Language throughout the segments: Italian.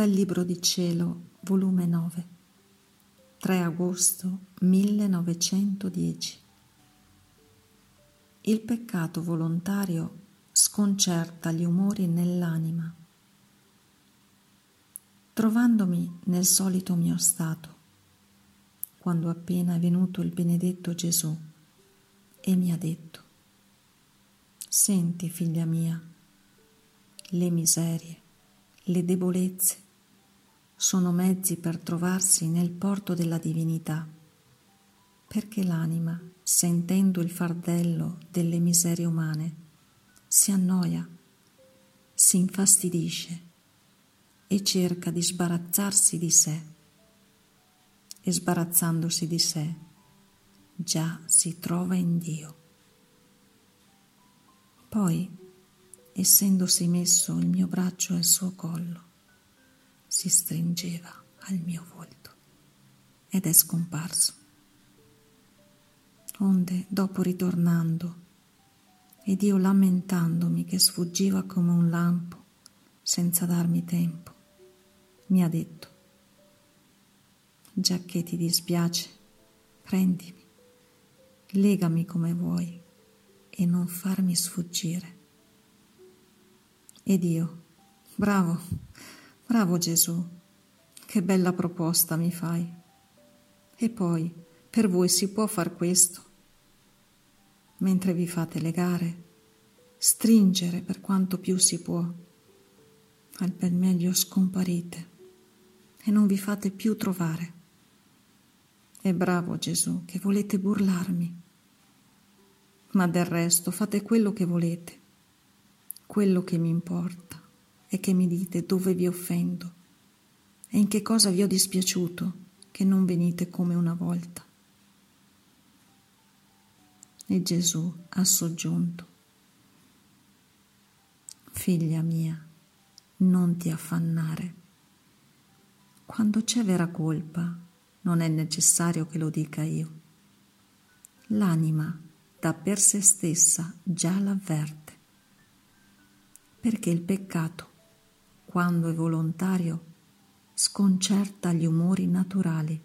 Dal Libro di Cielo, volume 9, 3 agosto 1910. Il peccato volontario sconcerta gli umori nell'anima. Trovandomi nel solito mio stato, quando appena è venuto il benedetto Gesù e mi ha detto, Senti, figlia mia, le miserie le debolezze sono mezzi per trovarsi nel porto della divinità, perché l'anima, sentendo il fardello delle miserie umane, si annoia, si infastidisce e cerca di sbarazzarsi di sé. E sbarazzandosi di sé, già si trova in Dio. Poi essendosi messo il mio braccio al suo collo, si stringeva al mio volto ed è scomparso. Onde, dopo ritornando, ed io lamentandomi che sfuggiva come un lampo senza darmi tempo, mi ha detto, già che ti dispiace, prendimi, legami come vuoi e non farmi sfuggire. Ed io, bravo, bravo Gesù, che bella proposta mi fai. E poi, per voi si può far questo? Mentre vi fate legare, stringere per quanto più si può, al bel meglio scomparite e non vi fate più trovare. E bravo Gesù che volete burlarmi. Ma del resto fate quello che volete quello che mi importa è che mi dite dove vi offendo e in che cosa vi ho dispiaciuto che non venite come una volta. E Gesù ha soggiunto, Figlia mia, non ti affannare. Quando c'è vera colpa, non è necessario che lo dica io. L'anima da per se stessa già l'avverte perché il peccato, quando è volontario, sconcerta gli umori naturali.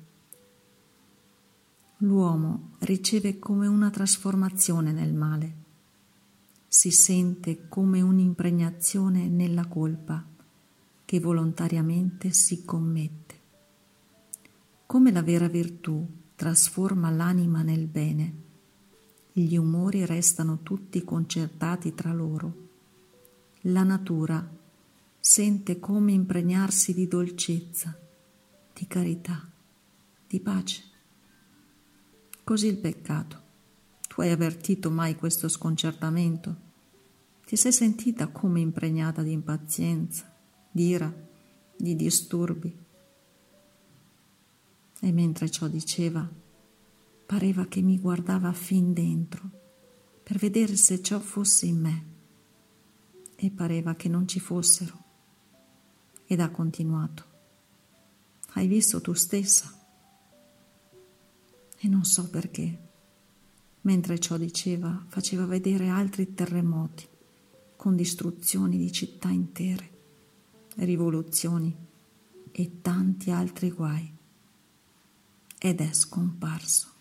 L'uomo riceve come una trasformazione nel male, si sente come un'impregnazione nella colpa che volontariamente si commette. Come la vera virtù trasforma l'anima nel bene, gli umori restano tutti concertati tra loro la natura sente come impregnarsi di dolcezza, di carità, di pace. Così il peccato. Tu hai avvertito mai questo sconcertamento? Ti sei sentita come impregnata di impazienza, di ira, di disturbi? E mentre ciò diceva, pareva che mi guardava fin dentro per vedere se ciò fosse in me e pareva che non ci fossero. Ed ha continuato. Hai visto tu stessa? E non so perché. Mentre ciò diceva, faceva vedere altri terremoti, con distruzioni di città intere, rivoluzioni e tanti altri guai. Ed è scomparso.